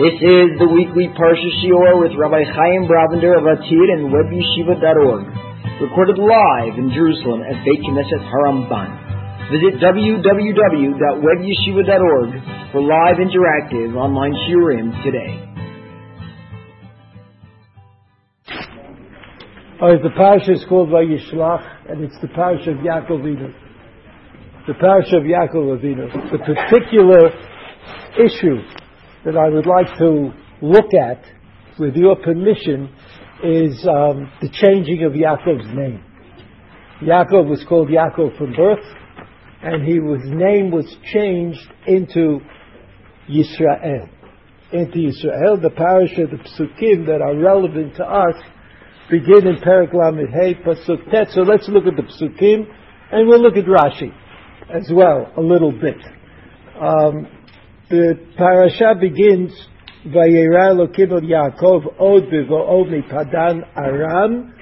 This is the weekly Parsha Shiur with Rabbi Chaim Brovender of ATID and WebYeshiva.org, recorded live in Jerusalem at Beit Knesset Haramban. Visit www.webyeshiva.org for live interactive online shiurim today. Oh, right, the parsha is called Vayishlach, and it's the parsha of Yaakov Avinu. The parsha of Yaakov Avinu. The particular issue that I would like to look at, with your permission, is um, the changing of Yaakov's name. Yaakov was called Yaakov from birth, and he, his name was changed into Yisrael. Into Yisrael, the parasha, the psukim that are relevant to us begin in Perak Lamed Hey, Pasuk Tet. So let's look at the psukim, and we'll look at Rashi as well a little bit. Um, the parasha begins Vayera Elokim od Yaakov od b'vo'od mipadan Aram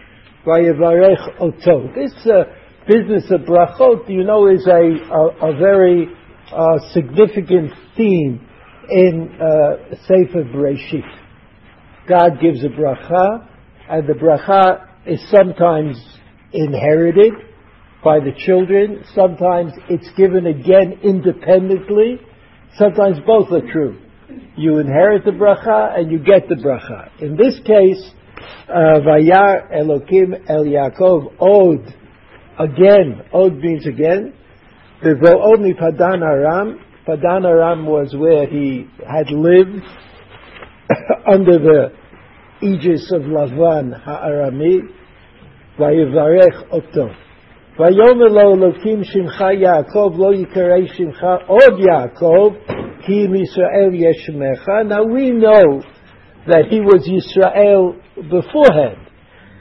Vayevarech oto. This uh, business of brachot, you know, is a, a, a very uh, significant theme in uh, Sefer Bereshit. God gives a bracha, and the bracha is sometimes inherited by the children, sometimes it's given again independently, Sometimes both are true. You inherit the bracha and you get the bracha. In this case, uh, Vayar Elokim El Yaakov Od. Again, Od means again. The Vo'od mi Padan Aram. Padan Aram was where he had lived under the aegis of Lavan Ha'arami. Vayivarech Oto. ויאמר לו אלוקים שמך יעקב לא יקרא שמך עוד יעקב כי מישראל ישמך. Now we know that he was Yisrael beforehand.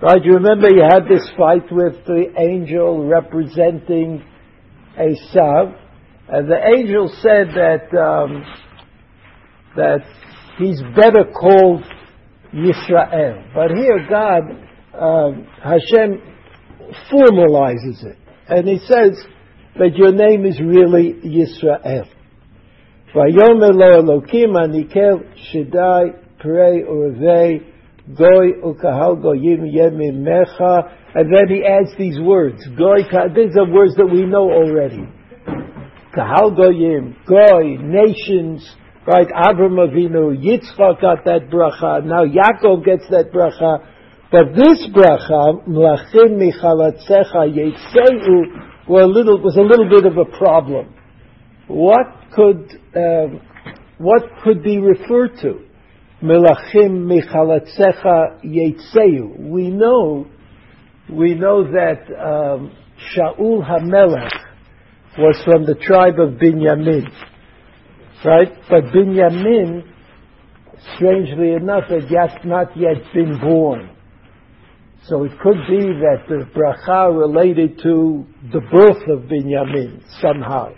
Right? You remember you had this fight with the angel representing Esav, and the angel said that um, that he's better called Yisrael. But here God, um, Hashem formalizes it. And he says that your name is really Yisrael. Goyim yemim mecha. And then he adds these words. These are words that we know already. Kahal goyim, goy, nations, right? Avram Avinu, Yitzchak got that bracha. Now Yaakov gets that bracha. But this bracha, mlachim michalatzecha yitzeu, was a little was a little bit of a problem. What could um, what could be referred to? Melachim michalatzecha yitzeu. We know we know that um, Shaul Hamelech was from the tribe of Binyamin, right? But Binyamin, strangely enough, had not yet been born. So it could be that the bracha related to the birth of Binyamin somehow.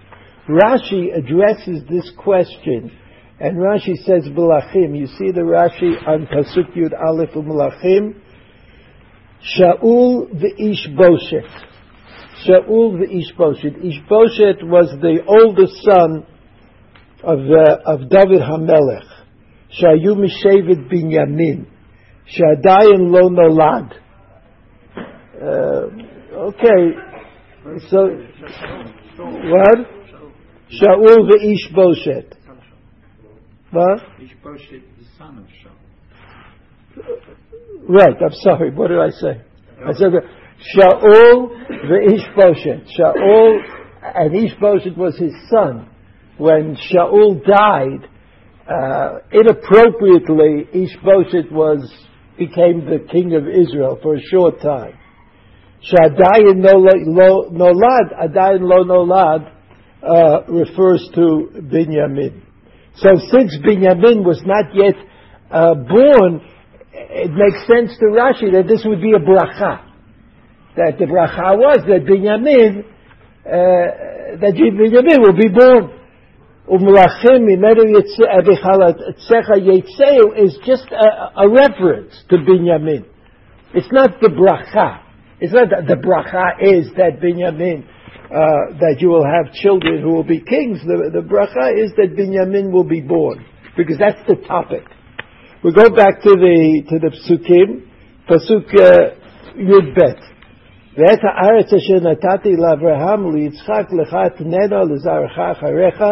Rashi addresses this question, and Rashi says Melachim. You see the Rashi on Pasuk Yud Aleph Melachim. Shaul v'Ishboshet. Shaul v'Ishboshet. Ishboshet was the oldest son of, uh, of David Hamelech. Shayu mishevet Binyamin. Shadayin lo nolad. Uh, okay, so what? Shaul ve'ish Boshet. What? Ishboshet, the son of Shaul. Right. I'm sorry. What did I say? I said Shaul ve'ish Boshet. Shaul and Ishboshet was his son. When Shaul died, uh, inappropriately, Ishboshet was became the king of Israel for a short time. Shadayin nolad, adayin lo nolad, uh, refers to Binyamin. So since Binyamin was not yet uh, born, it makes sense to Rashi that this would be a bracha. That the bracha was that Binyamin, uh, that Binyamin will be born. Umlachim is just a, a reference to Binyamin. It's not the bracha. It's not that the bracha is that Binyamin, uh, that you will have children who will be kings. The, the bracha is that Binyamin will be born. because that's the topic. We go back to the to the psukim, pasuk uh, yud bet. ואת הארץ אשר נתתי לאברהם וליצחק לך תננו לזרעך אחריך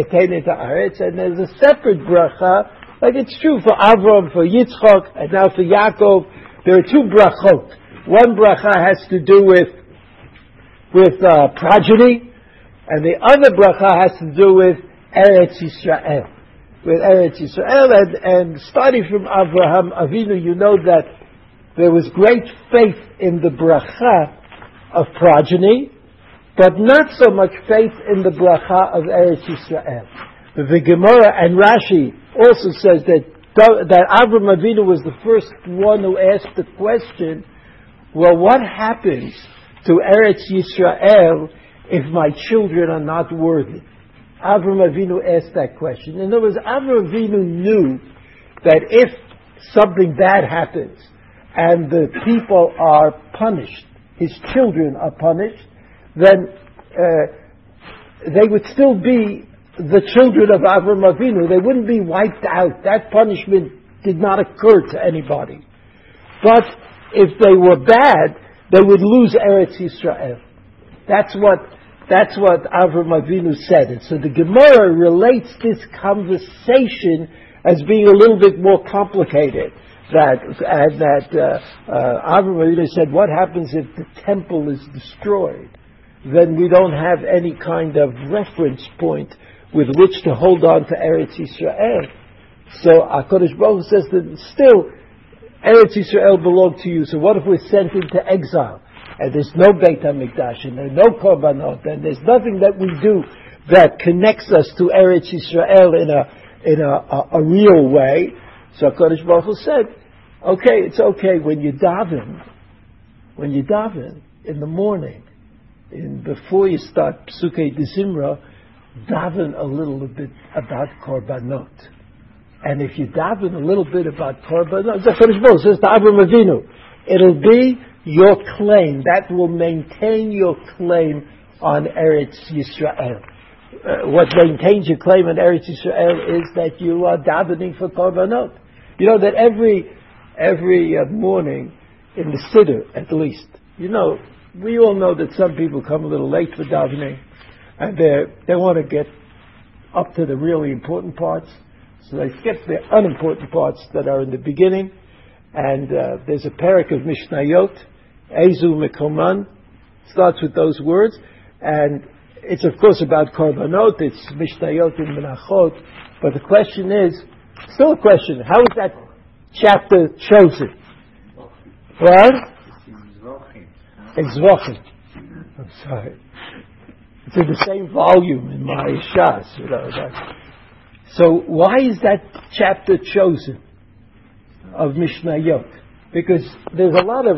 אתן את הארץ and there's a separate bracha like it's true for Avram, for Yitzchak, and now for Yaakov. There are two brachot. One bracha has to do with with uh, progeny, and the other bracha has to do with Eretz Yisrael. With Eretz Yisrael, and, and starting from Avraham Avinu, you know that there was great faith in the bracha of progeny, but not so much faith in the bracha of Eretz Yisrael. The Gemara and Rashi also says that that Avram Avinu was the first one who asked the question, well, what happens to Eretz Yisrael if my children are not worthy? Avram Avinu asked that question. In other words, Avram Avinu knew that if something bad happens and the people are punished, his children are punished, then uh, they would still be the children of Avram Avinu. They wouldn't be wiped out. That punishment did not occur to anybody. But if they were bad, they would lose Eretz Yisrael. That's what that's what Avram Avinu said. And so the Gemara relates this conversation as being a little bit more complicated. That and that uh, uh, Avram Avinu said, "What happens if the temple is destroyed? Then we don't have any kind of reference point with which to hold on to Eretz Yisrael. So HaKadosh Baruch Hu says that still Eretz Yisrael belonged to you. So what if we're sent into exile? And there's no Beit HaMikdash, and there's no Korbanot, and there's nothing that we do that connects us to Eretz Yisrael in a, in a, a, a real way. So HaKadosh Baruch Hu said, okay, it's okay when you daven, when you daven in the morning, in, before you start Psukei Zimra, daven a little bit about korbanot. And if you daven a little bit about korbanot, the Kodesh says to Avram Avinu, it'll be your claim. That will maintain your claim on Eretz Yisrael. Uh, what maintains your claim on Eretz Yisrael is that you are davening for korbanot. You know that every every uh, morning in the siddur, at least, you know, we all know that some people come a little late for davening and they they want to get up to the really important parts. So they skip the unimportant parts that are in the beginning. And uh, there's a parak of Mishnayot, Ezu Mekoman, starts with those words. And it's of course about Korbanot, it's Mishnayot in Menachot. But the question is, still a question, how is that chapter chosen? What? It's Zvachim. I'm sorry. It's in the same volume in my Shas, you know. So why is that chapter chosen of Mishnayot? Because there's a lot of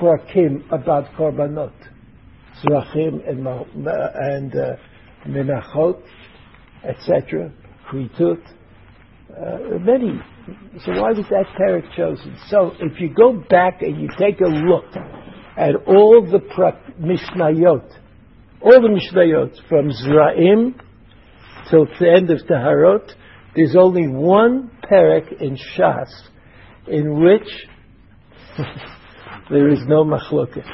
prakim about korbanot, zvachim and and uh, menachot, etc. Kritut, uh, many. So why was that parak chosen? So if you go back and you take a look at all the pra- Mishnayot all the Mishnayot, from Zraim till the end of Taharot, there's only one parak in Shas in which there is no machloket.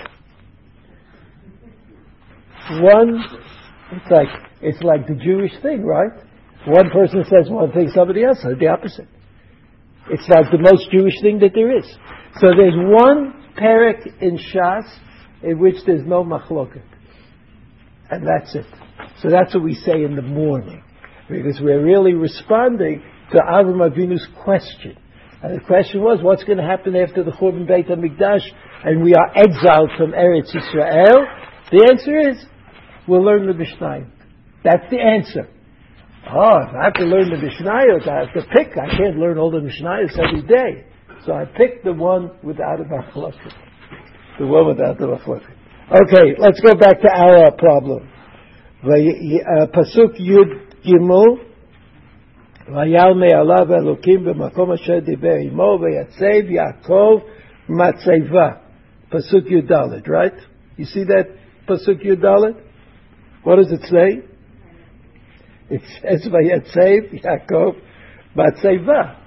One, it's like it's like the Jewish thing, right? One person says one thing, somebody else says the opposite. It's like the most Jewish thing that there is. So there's one parak in Shas in which there's no machloket and that's it. So that's what we say in the morning, because we're really responding to Avram Avinu's question. And the question was, what's going to happen after the Churban Beit HaMikdash and we are exiled from Eretz Israel? The answer is, we'll learn the Mishnah. That's the answer. Oh, I have to learn the Mishnayot, I have to pick. I can't learn all the Mishnayos every day. So I picked the one without a machloket. The one without the machloket. Okay, let's go back to our problem. Pasuk Yud Gimel, ויעל מעליו אלוקים במקום אשר דיבר עמו ויצב יעקב מצבה. Pasuk Yud right? You see that Pasuk Yud What does it say? It says Vayatsev Yaakov Matseva.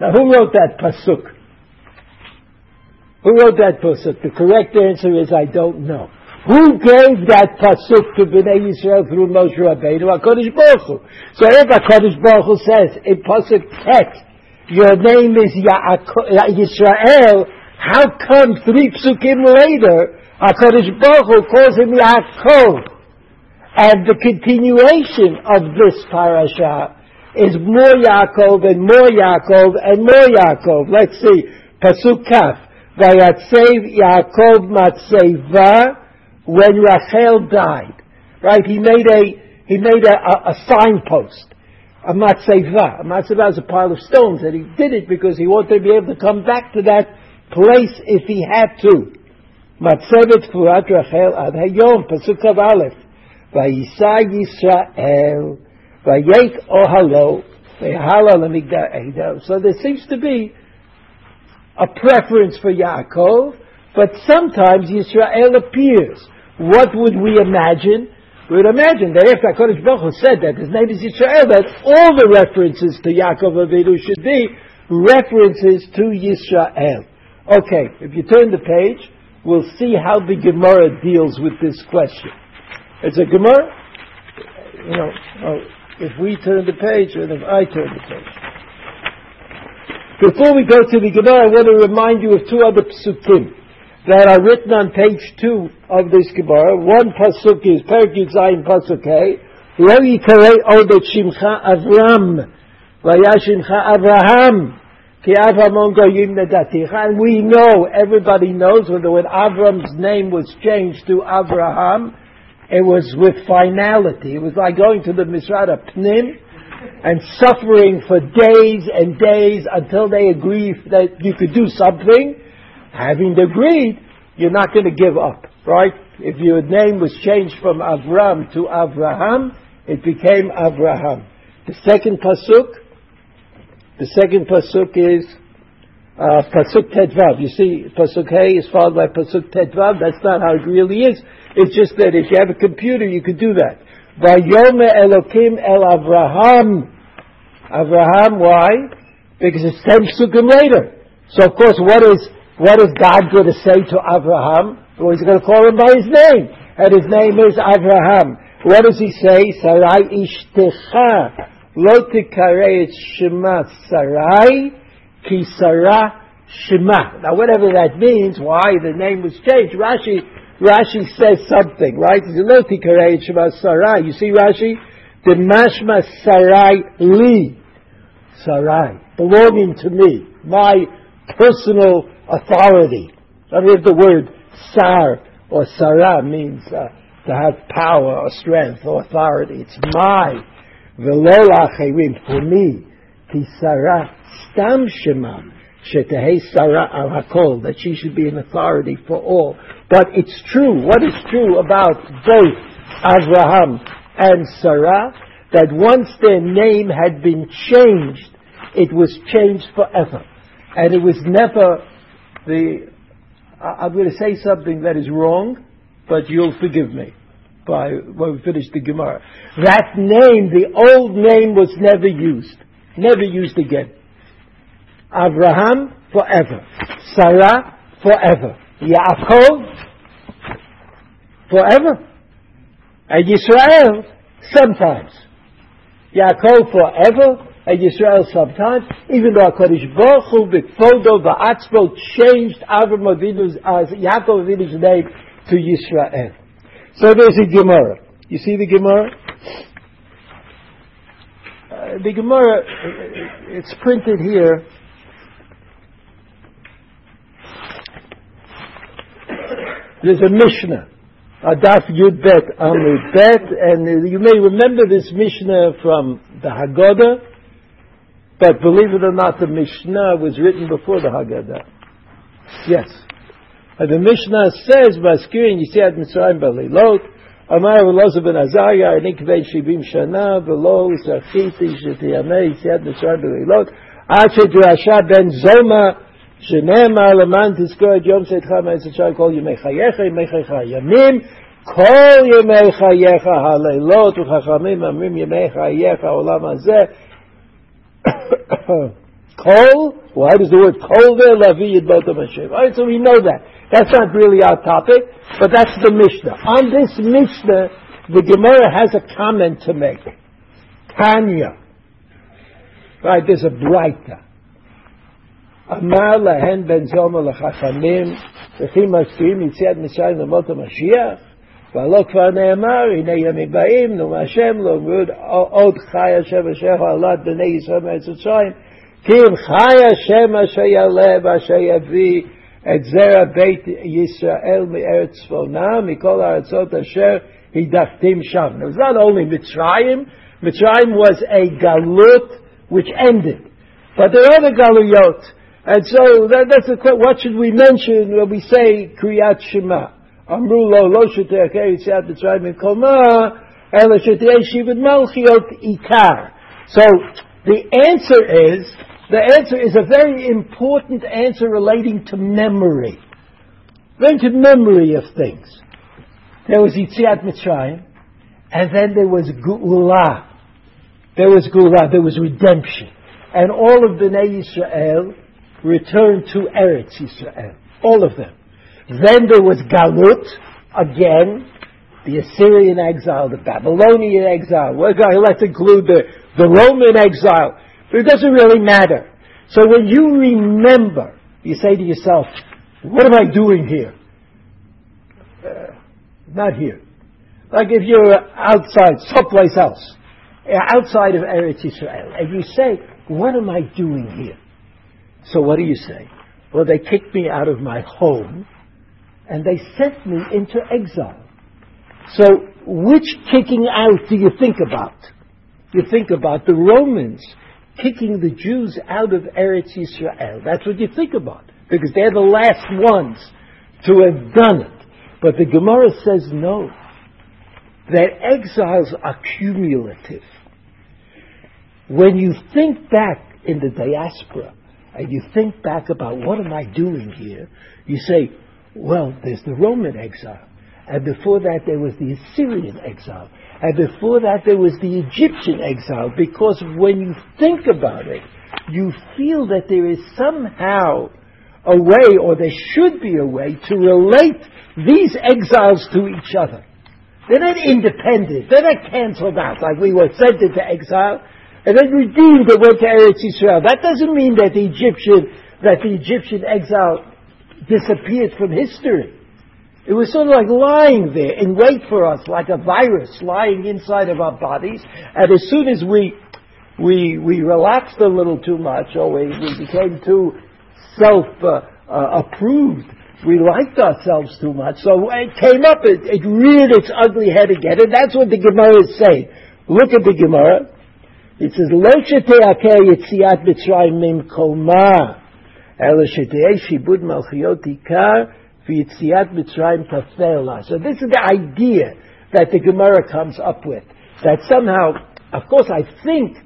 Now who wrote that pasuk? Who wrote that pasuk? The correct answer is I don't know. Who gave that pasuk to Bnei Yisrael through Moshe Rabbeinu? HaKadosh Baruch Hu. So if HaKadosh Baruch Hu says in pasuk Tet, your name is Yaakov. Yisrael, how come three psukim later HaKadosh Baruch Hu calls him Yaakov? And the continuation of this parasha is more Yaakov and more Yaakov and more Yaakov. Let's see. Pasuk Kaf. Vayatsev Yaakov Matseva when Rachel died. Right? He made a, he made a, a, a signpost. A matzeva. A matzeva is a pile of stones, and he did it because he wanted to be able to come back to that place if he had to. Matzevet Furat Rachel Ad Hayom, Pasuk of Aleph. Vayisa Yisrael, Vayek Ohalo, Vayahala Lemigdal So there seems to be a preference for Yaakov, but sometimes Yisrael appears. What would we imagine? We would imagine that after HaKadosh Baruch Hu said that his name is Yisrael, that all the references to Yaakov Avinu should be references to Yisrael. Okay, if you turn the page, we'll see how the Gemara deals with this question. It's a Gemara, you know, oh, if we turn the page and if I turn the page. Before we go to the Gemara, I want to remind you of two other psukim that are written on page two of this Gemara. One pasuk is Perik Zayin pasuk A. Lo yikarei odet shimcha Avram, vayashimcha Avraham, ki Avramon goyim nedaticha. And we know, everybody knows, when, when Avram's name was changed to Avraham, it was with finality. It was like going to the Misrad HaPnim and suffering for days and days until they agreed that you could do something having agreed, you're not going to give up, right? If your name was changed from Avram to Avraham, it became Avraham. The second pasuk, the second pasuk is uh, pasuk tetvav. You see, pasuk hey is followed by pasuk tetvav. That's not how it really is. It's just that if you have a computer, you could do that. Vayome Elokim El Avraham. Avraham, why? Because it's ten psukim later. So of course, what is what is God going to say to Abraham? Well, he's going to call him by his name. And his name is Abraham. What does he say? Sarai ishtecha lo tikarei shema Sarai ki Sarah shema. Now whatever that means, why the name was changed, Rashi, Rashi says something, right? Lo tikarei shema Sarai. You see Rashi? The mashma Sarai li. Sarai. Belonging to me. My personal authority. I mean, the word sar or sarah means uh, to have power or strength or authority. It's my velola cherim for me. Ki sarah stam shema shetehei al hakol that she should be an authority for all. But it's true. What is true about both Abraham and Sarah? That once their name had been changed, it was changed forever. And it was never the, I'm going to say something that is wrong, but you'll forgive me by when we finish the Gemara. That name, the old name was never used. Never used again. Abraham, forever. Sarah, forever. Yaakov, forever. And Israel sometimes. Yaakov forever, and Yisrael sometimes, even though HaKadosh Baruch Hu b'kfodo v'atzmo changed Avram Avinu's, uh, Yaakov Avinu's name to Yisrael. So there's a Gemara. You see the Gemara? Uh, the Gemara, it's printed here. There's a Mishnah. Adaf Yud Bet Amud Bet, and you may remember this Mishnah from the Haggadah, but believe it or not, the Mishnah was written before the Haggadah. Yes. And the Mishnah says, Maskirin Yisiad Mitzrayim Balilot, Amar Veloza ben Azariah, Nikvei Shibim Shana, Velo Zachiti Shetiyameh Yisiad Mitzrayim Balilot, Ache Drasha ben Zoma, שנאמר למען תזכור את יום צאתך מארץ ישראל כל ימי חייך, ימי חייך ימים, כל ימי חייך הלילות וחכמים אומרים ימי חייך העולם הזה Kol, why does the word kol there? Lavi Yidbotam Hashem. All right, so we know that. That's not really our topic, but that's the Mishnah. On this Mishnah, the Gemara has a comment to make. Tanya. Right, there's a baraita. אמר להן בן זומר לחכמים, וכי משפיעים יציאת מצרים למות המשיח? והלא כבר נאמר, הנה ימים באים, נו מהשם, לא עוד חי השם אשר הולד בני ישראל מארץ מצרים, כי אם חי השם אשר יעלה ואשר יביא את זרע בית ישראל מארץ צפונה, מכל הארצות אשר הדחתים שם. It was not only Mitzrayim, Mitzrayim was a galut which ended. But there are other galuyot. And so that, that's a question. What should we mention when we say Kriyat Shema? Lo sheteh yitziat Mitzrayim mikoma, ela sheteh shivat malchiot ikar. So the answer is the answer is a very important answer relating to memory. Relating to memory of things. There was Yitziat Mitzrayim, and then there was Geulah. There was Geulah, there was redemption. And all of Bnei Yisrael returned to Eretz Yisrael. All of them. Then there was Galut, again, the Assyrian exile, the Babylonian exile. Well, let's include the, the Roman exile. It doesn't really matter. So when you remember, you say to yourself, what am I doing here? Uh, not here. Like if you're outside, someplace else, uh, outside of Eretz Israel, and you say, what am I doing here? So what do you say? Well, they kicked me out of my home, and they sent me into exile. So which kicking out do you think about? You think about the Romans kicking the Jews out of Eretz Yisrael. That's what you think about, because they're the last ones to have done it. But the Gemara says no. That exiles are cumulative. When you think back in the diaspora, and you think back about what am I doing here, you say, well, there's the Roman exile. And before that, there was the Assyrian exile. And before that, there was the Egyptian exile. Because when you think about it, you feel that there is somehow a way, or there should be a way, to relate these exiles to each other. They're not independent. They're not canceled out like we were sent into exile and then redeemed and went to Eretz Israel. That doesn't mean that the Egyptian that the Egyptian exile disappeared from history. It was sort of like lying there in wait for us, like a virus lying inside of our bodies. And as soon as we we we relaxed a little too much, or we, we became too self uh, uh, approved, we liked ourselves too much. So it came up, it, it reared its ugly head again, and that's what the Gemara is saying. Look at the Gemara. It says, "Lo sheteakeh yitziat Mitzrayim mim koma, ela sheteeh shibud malchiot ikar." So this is the idea that the Gemara comes up with. That somehow, of course, I think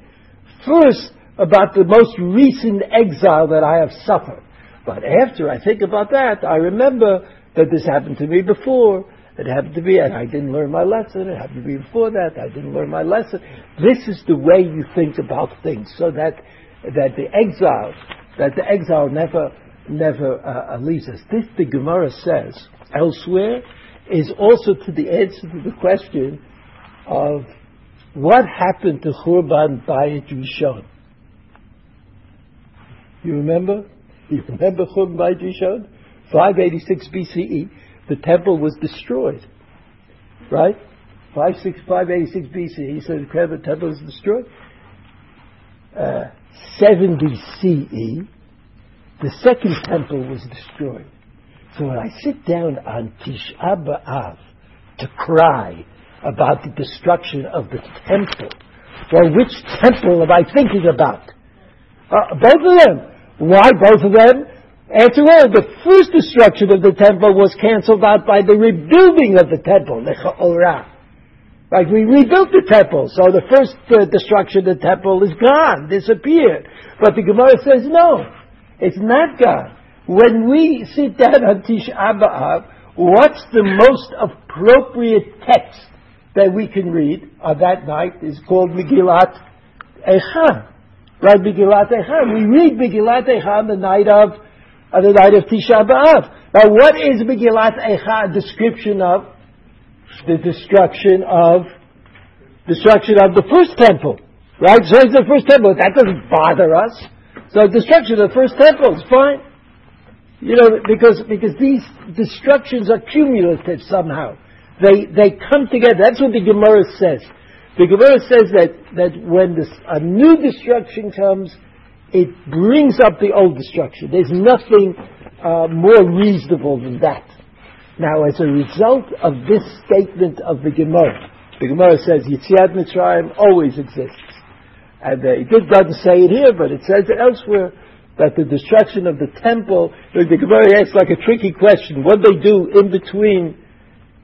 first about the most recent exile that I have suffered. But after I think about that, I remember that this happened to me before. It happened to me, and I didn't learn my lesson. It happened to me before that. I didn't learn my lesson. This is the way you think about things, so that that the exile, that the exile never never uh, uh, leaves us. This, the Gemara says elsewhere, is also to the answer to the question of what happened to Churban Bayit Rishon. You remember? You remember Churban Bayit Rishon? 586 BCE, the temple was destroyed. Right? 586 BCE, so the temple was destroyed. Uh, 70 CE, the second temple was destroyed. So when I sit down on Tisha B'Av to cry about the destruction of the temple, well, which temple am I thinking about? Uh, both of them. Why both of them? After all, the first destruction of the temple was cancelled out by the rebuilding of the temple, Necha'orah. Like we rebuilt the temple, so the first uh, destruction of the temple is gone, disappeared. But the Gemara says no. It's not gone. When we sit down on Tisha B'Av, what's the most appropriate text that we can read on that night is called Megillat Eicha. Right, Megillat Eicha. We read Megillat on the night of, on the night of Tisha B'Av. Now what is Megillat Eicha a description of? The destruction of, destruction of the first temple. Right? So it's the first temple. That doesn't bother us. So destruction of the first temple is fine. You know, because, because these destructions are cumulative somehow. They, they come together. That's what the Gemara says. The Gemara says that, that when this, a new destruction comes, it brings up the old destruction. There's nothing uh, more reasonable than that. Now, as a result of this statement of the Gemara, the Gemara says Yitziat Mitzrayim always exists. And uh, it doesn't say it here, but it says it elsewhere that the destruction of the temple, the Gemara asks like a tricky question. What they do in between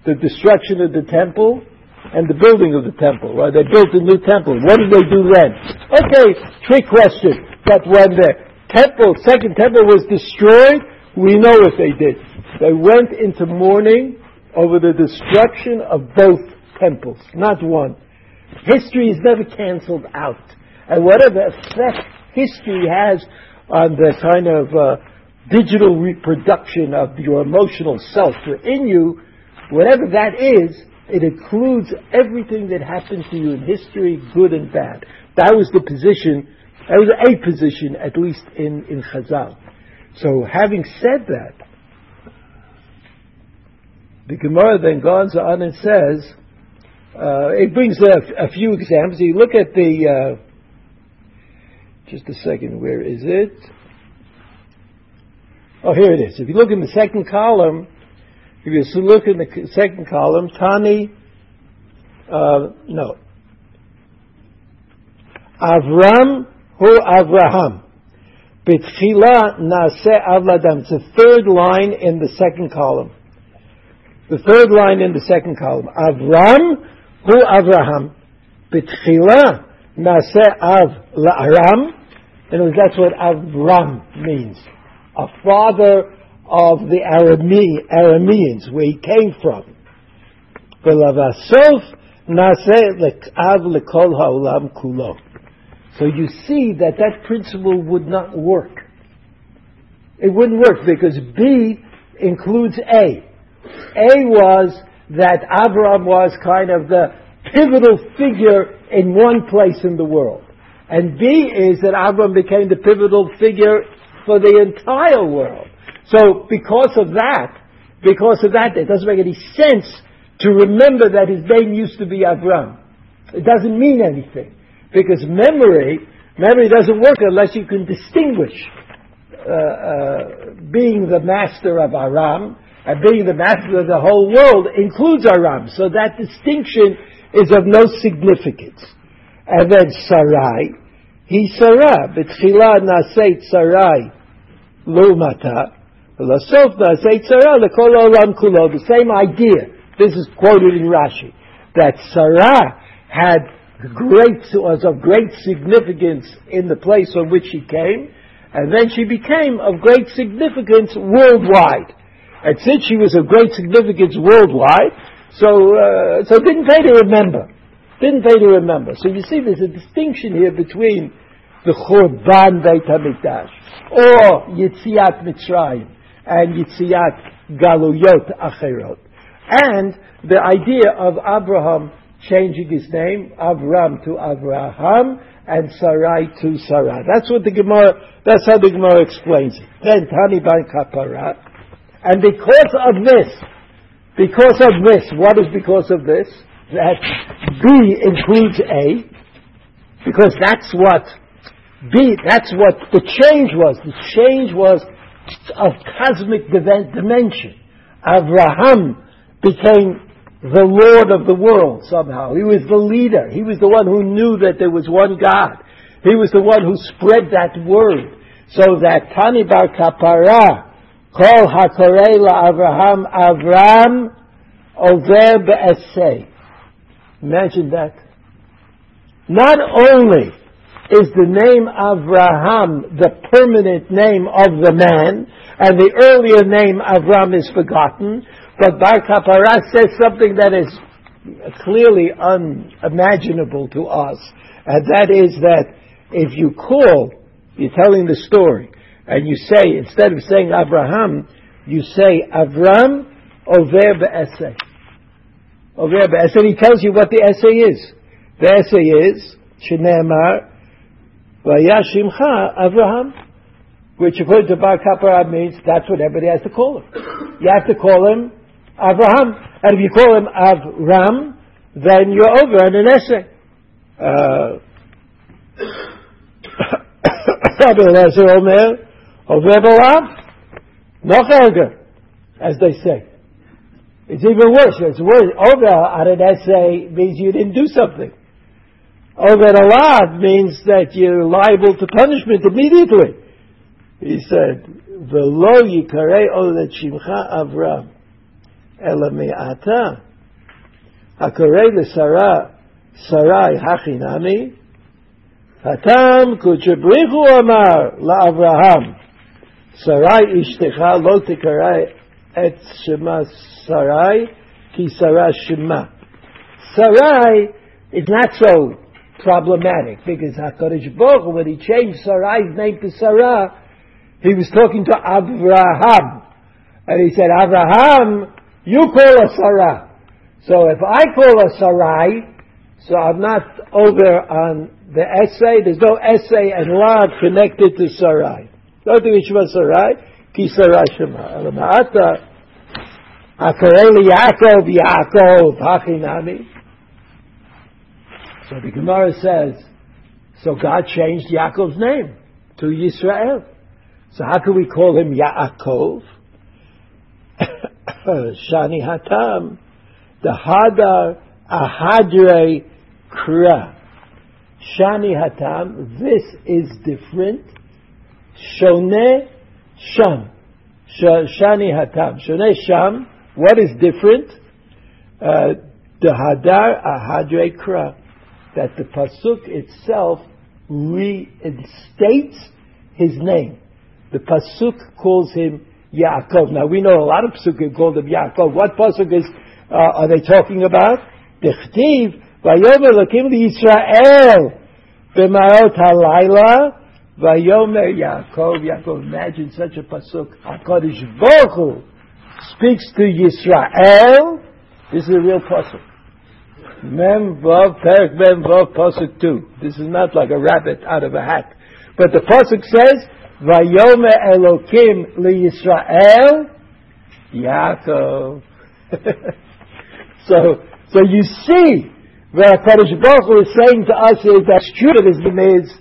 the destruction of the temple and the building of the temple? Well, they built a new temple. What did they do then? Okay, trick question. But when the temple, second temple was destroyed, we know what they did. They went into mourning over the destruction of both temples, not one. History is never canceled out. And whatever effect history has on the kind of uh, digital reproduction of your emotional self within you, whatever that is, it includes everything that happened to you in history, good and bad. That was the position, that was a position, at least in, in Chazal. So having said that, the Gemara then goes on and says, uh, it brings a, a, few examples. You look at the, uh, just a second, where is it? Oh, here it is. If you look in the second column, if you look in the second column, Tani, uh, no. Avram who Avraham. Betchila nase avladam. It's the third line in the second column. The third line in the second column. Avram hu Avraham. Betchila nase av la'aram. And that's what Avram means. A father of the Arame- Arameans, where he came from. So you see that that principle would not work. It wouldn't work because B includes A. A was that Abraham was kind of the pivotal figure in one place in the world. And B is that Avram became the pivotal figure for the entire world. So because of that, because of that, it doesn't make any sense to remember that his name used to be Avram. It doesn't mean anything. Because memory, memory doesn't work unless you can distinguish uh, uh, being the master of Aram and being the master of the whole world includes Aram. So that distinction is of no significance. And then Sarai, he Sarah, B'tchila nasei Sarai lumata, Lasof nasei Sarah lekol olam. The same idea. This is quoted in Rashi that Sarah had great, was of great significance in the place from which she came, and then she became of great significance worldwide. And since she was of great significance worldwide, so, uh, so didn't pay to remember. Didn't they to remember? So you see, there's a distinction here between the Churban Beit Hamikdash or Yitziat Mitzrayim and Yitziat Galuyot Acherot, and the idea of Abraham changing his name, Avram to Avraham, and Sarai to Sarah. That's what the Gemara, that's how the Gemara explains it. Then Tani Bar Kapara. And because of this, because of this, what is because of this? that B includes A, because that's what B, that's what the change was. The change was of cosmic dimension. Abraham became the Lord of the world somehow. He was the leader. He was the one who knew that there was one God. He was the one who spread that word. So that Tani Bar Kapara, Kol HaKorei Avraham Avram Over Be'esei. Imagine that. Not only is the name Avraham the permanent name of the man, and the earlier name Avram is forgotten, But Bar Kapara says something that is clearly unimaginable to us, and that is that if you call, you're telling the story, and you say, instead of saying Abraham, you say Avram over be'eseh. Over be'eseh. He tells you what the aseh is. The aseh is, Shneemar, Vayashimcha Avraham, which according to Bar Kapara means that's what everybody has to call him. You have to call him Avraham. And if you call him Avram, then you're over in an aseh. Uh, Omer, Over Balav, Noch as they say. It's even worse. It's worse. Over on an aseh means you didn't do something. Over a lot means that you're liable to punishment immediately. He said, "Velo yikarei olet shimcha Avram, ela me'ata hakarei lesara sarai hachinami hatam kuchebrichu amar la'Avraham sarai ishtecha lo tikarei et shema sarai ki sarai shema." Sarai is not so problematic because HaKadosh Baruch when he changed Sarai's name to Sarah, he was talking to Abraham. And he said, Abraham, you call her Sarah. So if I call her Sarai, so I'm not over on the aseh. There's no aseh and law connected to Sarai. Don't think Shema Sarai, ki Sarai Shema. Elama'ata, Akareli Yaakov, Yaakov, Hachinami. So the Gemara says, so God changed Yaakov's name to Yisrael. So how can we call him Yaakov? Shani Hatam, the Hadar Ahadre Kra. Shani Hatam, this is different. Shone Sham. Shani Hatam. Shone Sham, what is different? Uh, the Hadar Ahadre Kra that the pasuk itself reinstates his name. The pasuk calls him Yaakov. Now we know a lot of psukim called him Yaakov. What pasuk is uh, are they talking about? Dechtiv vayomer lakim Yisrael b'marot halayla vayomer Yaakov. Yaakov, imagine such a pasuk. Hakadosh Baruch Hu speaks to Yisrael. This is a real pasuk. Mem Vav Perik Mem Vav Pasuk 2. This is not like a rabbit out of a hat. But the Pasuk says, Vayome Elokim Yisrael Yaakov. so, so you see, where Kadosh Baruch is saying to us is that true his name is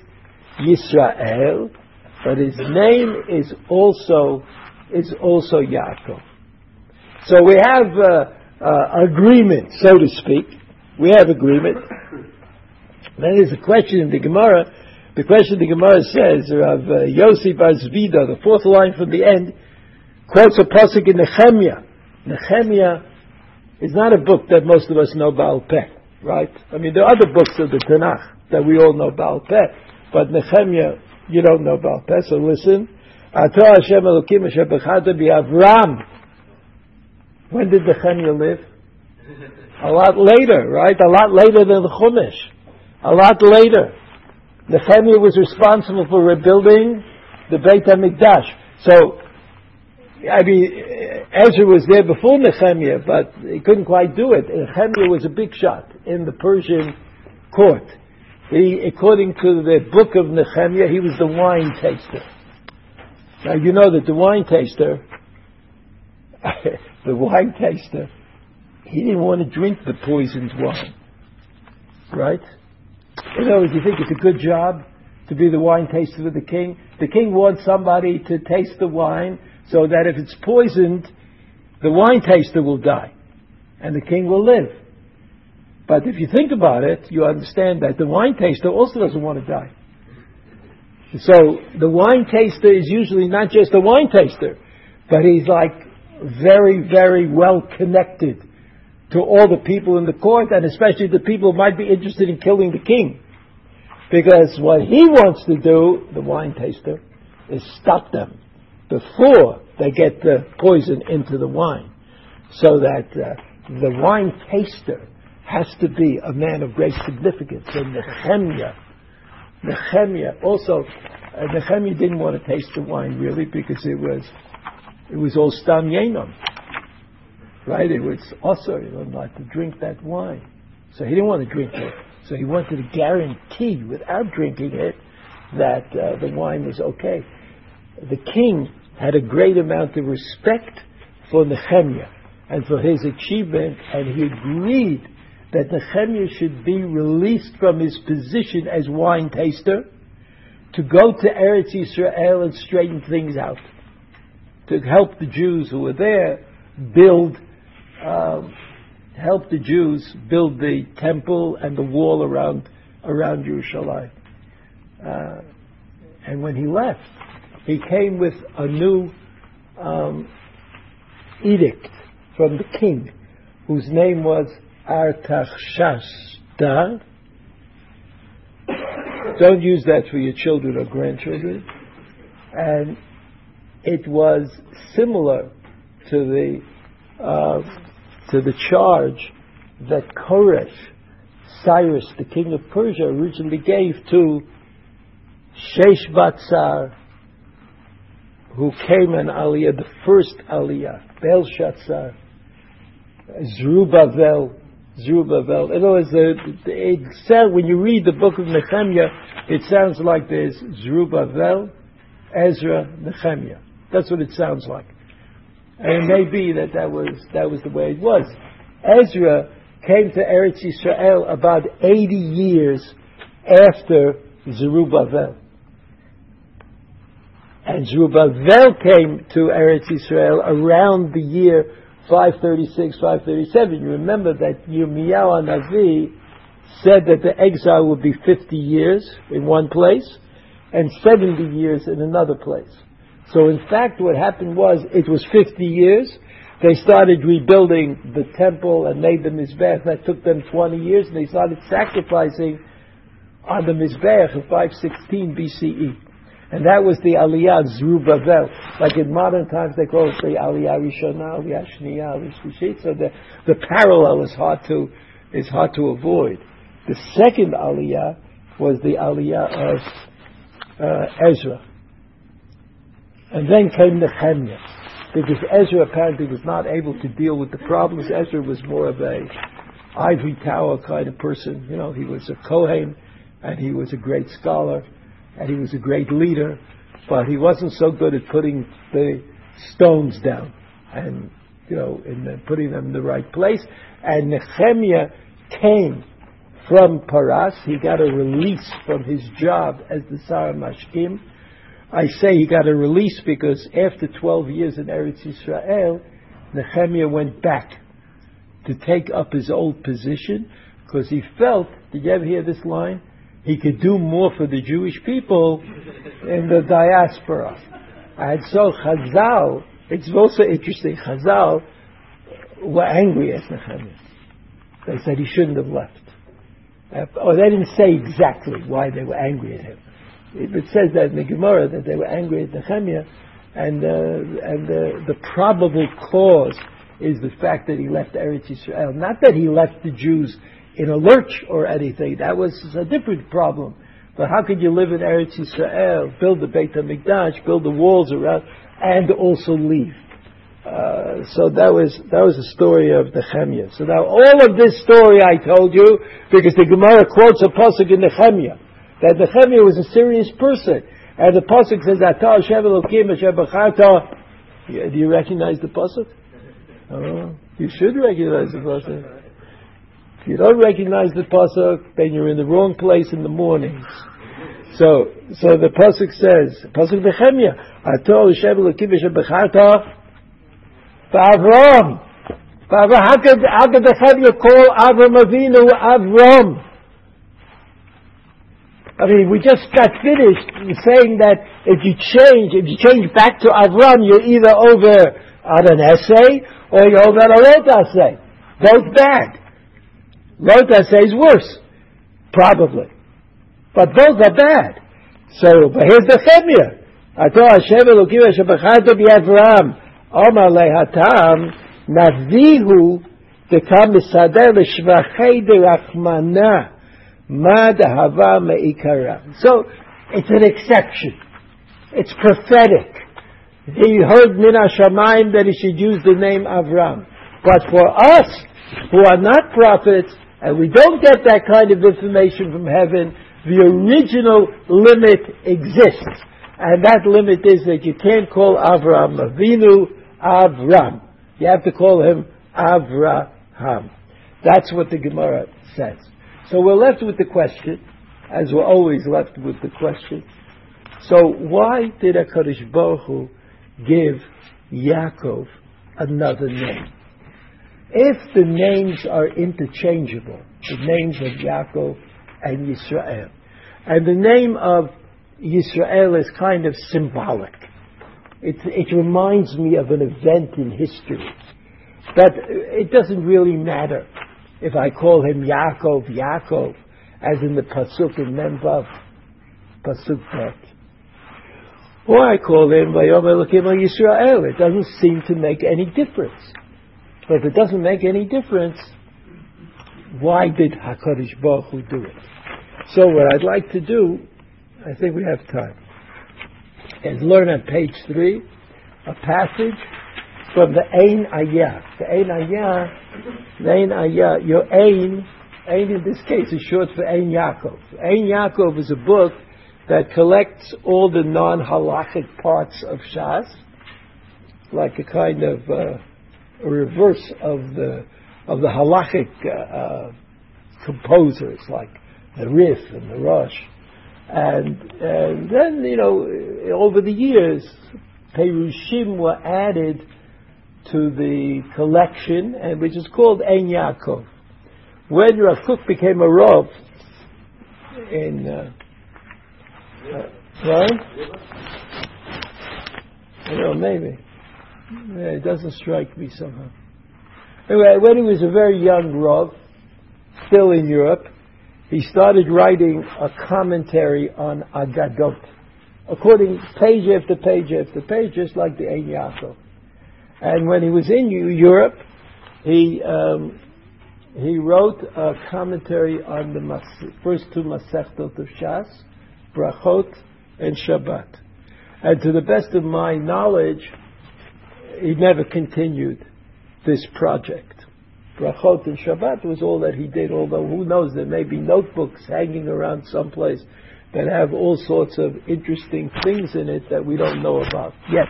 Yisrael, but his name is also is also Yaakov. So we have uh, uh, agreement, so to speak, we have agreement. Then there's a question in the Gemara. The question the Gemara says, of uh, Yossi Bar Zvida, the fourth line from the end, quotes a pasuk in Nehemiah. Nehemiah is not a book that most of us know Baal Peh, right? I mean, there are other books of the Tanakh that we all know Baal Peh, but Nehemiah, you don't know Baal Peh, so listen. Atah Hashem Elokim Asher Avram. When did Nehemiah live? A lot later, right? A lot later than the Chumash. A lot later. Nehemiah was responsible for rebuilding the Beit HaMikdash. So, I mean, Ezra was there before Nehemiah, but he couldn't quite do it. Nehemiah was a big shot in the Persian court. He, according to the book of Nehemiah, he was the wine taster. Now you know that the wine taster, the wine taster he didn't want to drink the poisoned wine. Right? In other words, you think it's a good job to be the wine taster of the king? The king wants somebody to taste the wine so that if it's poisoned, the wine taster will die and the king will live. But if you think about it, you understand that the wine taster also doesn't want to die. So the wine taster is usually not just a wine taster, but he's like very, very well connected to all the people in the court and especially the people who might be interested in killing the king. Because what he wants to do, the wine taster, is stop them before they get the poison into the wine. so that uh, the wine taster has to be a man of great significance. And Nehemiah, Nehemiah also, uh, Nehemiah didn't want to taste the wine really because it was, it was all stam. Right? It was also, you know, not to drink that wine. So he didn't want to drink it. So he wanted to guarantee without drinking it that uh, the wine was okay. The king had a great amount of respect for Nehemiah and for his achievement, and he agreed that Nehemiah should be released from his position as wine taster to go to Eretz Israel and straighten things out, to help the Jews who were there build, help the Jews build the temple and the wall around around Jerusalem. Uh, and when he left, he came with a new um, edict from the king, whose name was Artachshasta. Don't use that for your children or grandchildren. And it was similar to the uh, to the charge that Koresh, Cyrus, the king of Persia, originally gave to Sheshbatzar, who came in Aliyah, the first Aliyah, Belshazzar, Zerubbabel, Zerubbabel. In other words, sound, when you read the book of Nehemiah, it sounds like there's Zerubbabel, Ezra, Nehemiah. That's what it sounds like. And it may be that that was, that was the way it was. Ezra came to Eretz Israel about 80 years after Zerubbabel. And Zerubbabel came to Eretz Israel around the year 536, 537. You remember that Yirmiyahu Navi said that the exile would be 50 years in one place and 70 years in another place. So in fact what happened was it was 50 years. They started rebuilding the temple and made the Mizbech. That took them 20 years and they started sacrificing on the Mizbech in 516 BCE. And that was the Aliyah Zerubbabel. Like in modern times, they call it the Aliyah Rishonah, Aliyah Shniyah, So the, the parallel is hard to, is hard to avoid. The second Aliyah was the Aliyah of uh, Ezra. And then came Nehemiah. Because Ezra apparently was not able to deal with the problems. Ezra was more of a ivory tower kind of person. You know, he was a Kohen and he was a great scholar and he was a great leader, but he wasn't so good at putting the stones down and you know in putting them in the right place. And Nehemiah came from Paras. He got a release from his job as the Sar Mashkim. I say he got a release because after 12 years in Eretz Israel, Nehemiah went back to take up his old position because he felt, did you ever hear this line? he could do more for the Jewish people in the diaspora. And so Chazal, it's also interesting, Chazal were angry at Nehemiah. They said he shouldn't have left. Or they didn't say exactly why they were angry at him. It says that in the Gemara that they were angry at Nehemiah, and, uh, and uh, the probable cause is the fact that he left Eretz Israel. Not that he left the Jews in a lurch or anything. That was a different problem. But how could you live in Eretz Yisrael, build the Beit HaMikdash, build the walls around, and also leave? Uh, so that was that was the story of Nehemiah. So now all of this story I told you because the Gemara quotes a pasuk in Nehemiah that the Nehemiah was a serious person, and the pasuk says that Hashem Elokim Do you recognize the pasuk? Oh, you should recognize the pasuk. If you don't recognize the pasuk, then you're in the wrong place in the mornings. So, so the pasuk says, pasuk Nehemiah, "Ato Hashem Elokim Yishem Becharta Avram." How could how could the Nehemiah call Avram Avinu Avram? I mean, we just got finished saying that if you change, if you change back to Avram, you're either over on an aseh or you're over on a rote essay. Both bad. Rota is worse, probably. But both are bad. So, but here's the chemia. Ato Hashem Elokim Hashem B'chato B'Yavram Omar Lehatam Navihu dekam misader l'shvachei derachmana So it's an exception. It's prophetic. He heard min Hashamayim that he should use the name Avram. But for us, who are not prophets, and we don't get that kind of information from heaven, the original limit exists. And that limit is that you can't call Avram Avinu Avram. You have to call him Avraham. That's what the Gemara says. So we're left with the question, as we're always left with the question. So why did HaKadosh Baruch Hu give Yaakov another name? If the names are interchangeable, the names of Yaakov and Yisrael, and the name of Yisrael is kind of symbolic. It, it reminds me of an event in history. But it doesn't really matter if I call him Yaakov, Yaakov, as in the Pasuk in Memvav, Pasuk Bet. Or I call him Vayom Elokim Yisrael. It doesn't seem to make any difference. But if it doesn't make any difference, why did HaKadosh Baruch Hu do it? So what I'd like to do, I think we have time, is learn on page three a passage from the Ein Ayah. The Ein Ayah, the Ein Ayah, your Ein, Ein in this case is short for Ein Yaakov. Ein Yaakov is a book that collects all the non-halachic parts of Shas, like a kind of uh, a reverse of the of the halachic uh, uh, composers, like the Rif and the Rosh. And, and then, you know, over the years, Perushim were added to the collection, and which is called Ein Yaakov. When Rav became a Rav in, uh, uh, right? You know, maybe. Yeah, it doesn't strike me somehow. Anyway, when he was a very young Rav, still in Europe, he started writing a commentary on Agadot, according page after page after page, just like the Ein Yaakov. And when he was in Europe, he um, he wrote a commentary on the mas- first two Masechtot of Shas, Brachot and Shabbat. And to the best of my knowledge, he never continued this project. Brachot and Shabbat was all that he did, although who knows, there may be notebooks hanging around someplace that have all sorts of interesting things in it that we don't know about yet.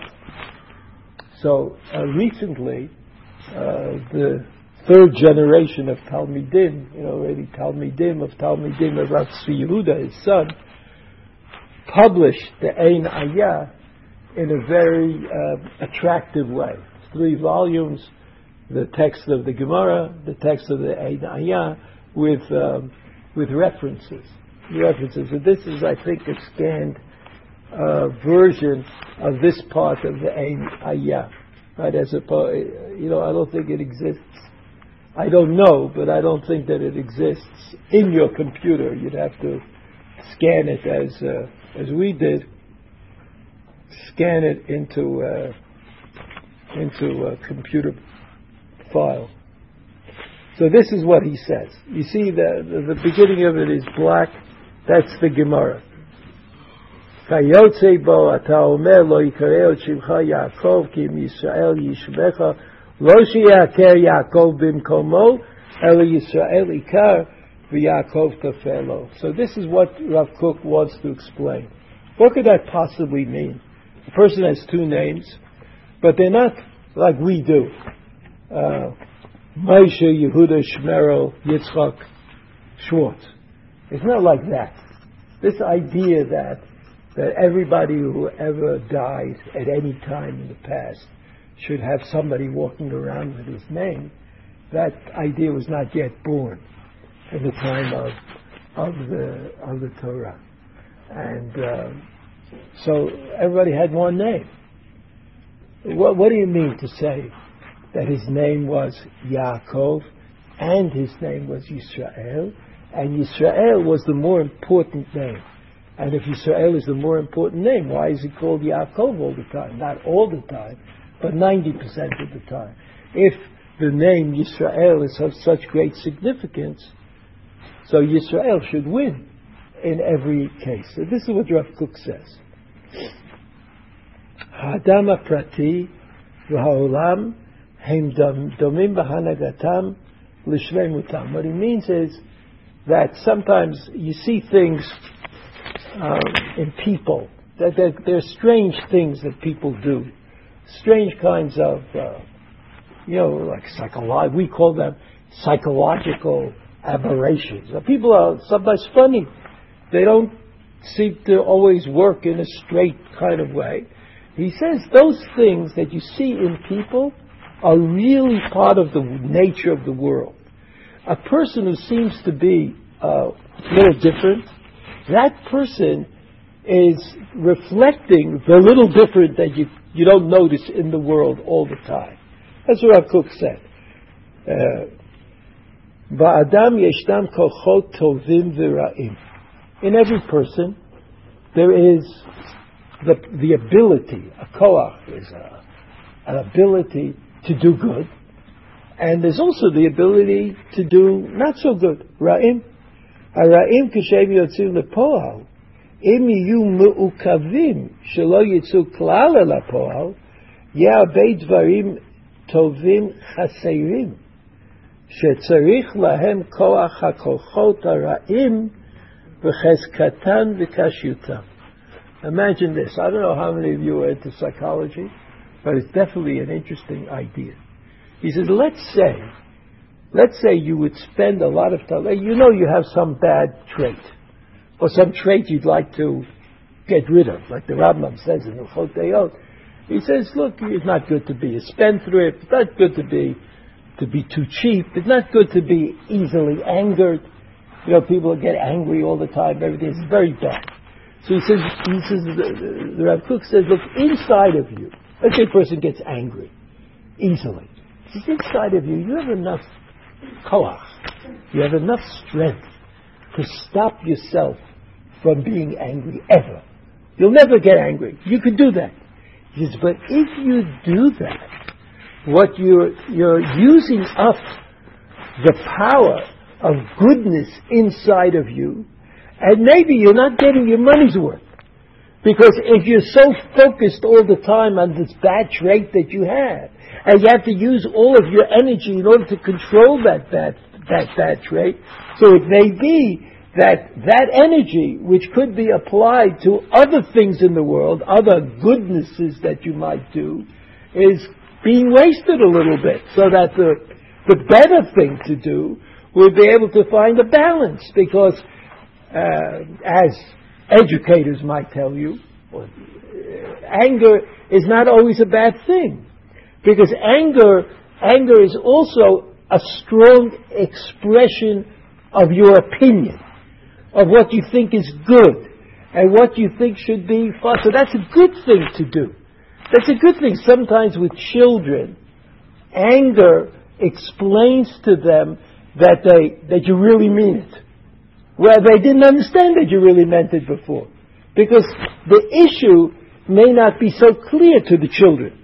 So uh, recently, uh, the third generation of Talmidim, you know, already Talmidim of Talmidim of Rav Yehuda, his son, published the Ein Ayah in a very uh, attractive way. Three volumes the text of the Gemara, the text of the Ein Ayah, with um, with references. References. So this is, I think, a scanned uh, version of this part of the Ein Ayah. Right? As a, you know, I don't think it exists. I don't know, but I don't think that it exists in your computer. You'd have to scan it as uh, as we did. Scan it into uh, into a computer file. So this is what he says. You see, the, the, the beginning of it is black. That's the Gemara. כיוצא בו אתה אומר לא יקרא את שמך יעקב כי אם ישראל ישבך לא שיעקר יעקב במקומו אלא ישראל עיקר ויעקב תפלו. So this is what Rav Kook wants to explain. What could that possibly mean? The person has two names, but they're not like we do. Uh, Moshe, Yehuda, Shmerel, Yitzchak, Schwartz. It's not like that. This idea that that everybody who ever died at any time in the past should have somebody walking around with his name, that idea was not yet born in the time of of the of the Torah, and uh, so everybody had one name. What, what do you mean to say that his name was Yaakov and his name was Yisrael, and Yisrael was the more important name. And if Yisrael is the more important name, why is he called Yaakov all the time? Not all the time, but 90% of the time. If the name Yisrael is of such great significance, so Yisrael should win in every case. So this is what Rav Kook says. Hadama prati, v'haolam והעולם הם דומים בהנהגתם mutam. What he means is that sometimes you see things um, in people, there, there, are strange things that people do, strange kinds of, uh, you know, like psychological, we call them psychological aberrations. People are sometimes funny. They don't seem to always work in a straight kind of way. He says those things that you see in people are really part of the nature of the world. A person who seems to be uh, a little different, that person is reflecting the little different that you, you don't notice in the world all the time. That's what Kook said. Uh, Ba'adam yeshnam kochot tovim v'ra'im. In every person, there is the, the ability, a koach is a, an ability to do good, and there's also the ability to do not so good. Ra'im. הרעים כשהם יוצאים לפועל, אם יהיו מעוכבים שלא יצאו כלל אל הפועל, יהיה הרבה דברים טובים חסרים. שצריך להם כוח הכוחות הרעים וחזקתן וקשיותם. Imagine this. I don't know how many of you are into psychology, but it's definitely an interesting idea. He says, let's say, let's say you would spend a lot of time, you know you have some bad trait, or some trait you'd like to get rid of, like the Rambam says in the Chotayot. He says, look, it's not good to be a spendthrift, it's not good to be to be too cheap. It's not good to be easily angered. You know, people get angry all the time. Everything is very bad. So he says, he says, the, the Rav Kook says, look, inside of you, let's say a person gets angry easily. He says, inside of you, you have enough koach, you have enough strength to stop yourself from being angry ever. You'll never get angry. You can do that. Says, but if you do that, what you're, you're using up the power of goodness inside of you, and maybe you're not getting your money's worth. Because if you're so focused all the time on this bad trait that you have, and you have to use all of your energy in order to control that bad, that bad trait, so it may be that that energy, which could be applied to other things in the world, other goodnesses that you might do, is being wasted a little bit so that the, the better thing to do would be able to find a balance. Because uh, as educators might tell you, anger is not always a bad thing because anger anger is also a strong expression of your opinion of what you think is good and what you think should be. So that's a good thing to do. That's a good thing. Sometimes with children, anger explains to them that they that you really mean it, where they didn't understand that you really meant it before, because the issue may not be so clear to the children.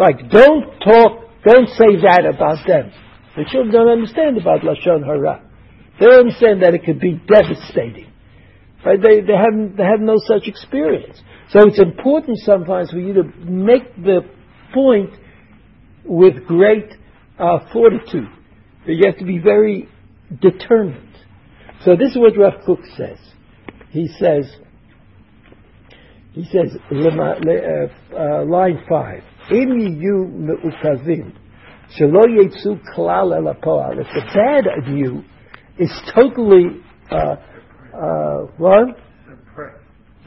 Like, don't talk, don't say that about them. The children don't understand about lashon hara. They don't understand that it could be devastating. Right? They, they, have, they have no such experience. So it's important sometimes for you to make the point with great uh, fortitude. You have to be very determined. So this is what Rav Kook says. He says, he says, uh, uh, line five, אם יהיו מעוכבים, שלא יצאו כלל אל הפועל, if the bad of you is totally, uh, uh, what?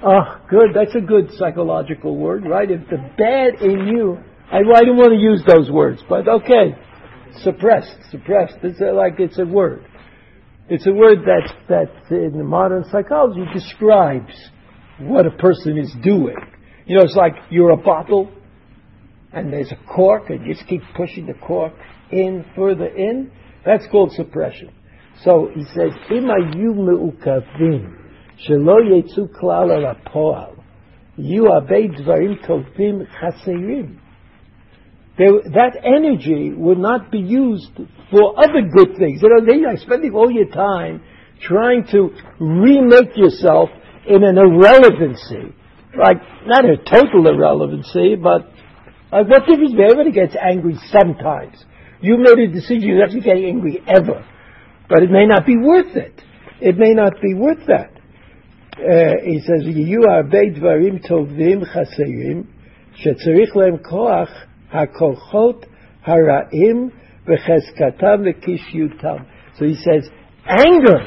Oh, good. That's a good psychological word, right? If the bad in you, I, I didn't want to use those words, but okay. Suppressed, suppressed. It's a, like it's a word. It's a word that, that in the modern psychology describes what a person is doing. You know, it's like you're a bottle and there's a cork, and you just keep pushing the cork in, further in, that's called suppression. So he says, You ayu me'ukavim, shelo yetzu klal al dvarim chaserim. that energy would not be used for other good things. You know, you are spending all your time trying to remake yourself in an irrelevancy. Like, not a total irrelevancy, but like what difference? Everybody gets angry sometimes. You made a decision, you have to get angry ever. But it may not be worth it. It may not be worth that. Uh, he says, יהיו הרבה דברים טובים חסרים, שצריך להם כוח הכוחות הרעים וחזקתם וקישיותם. So he says, anger.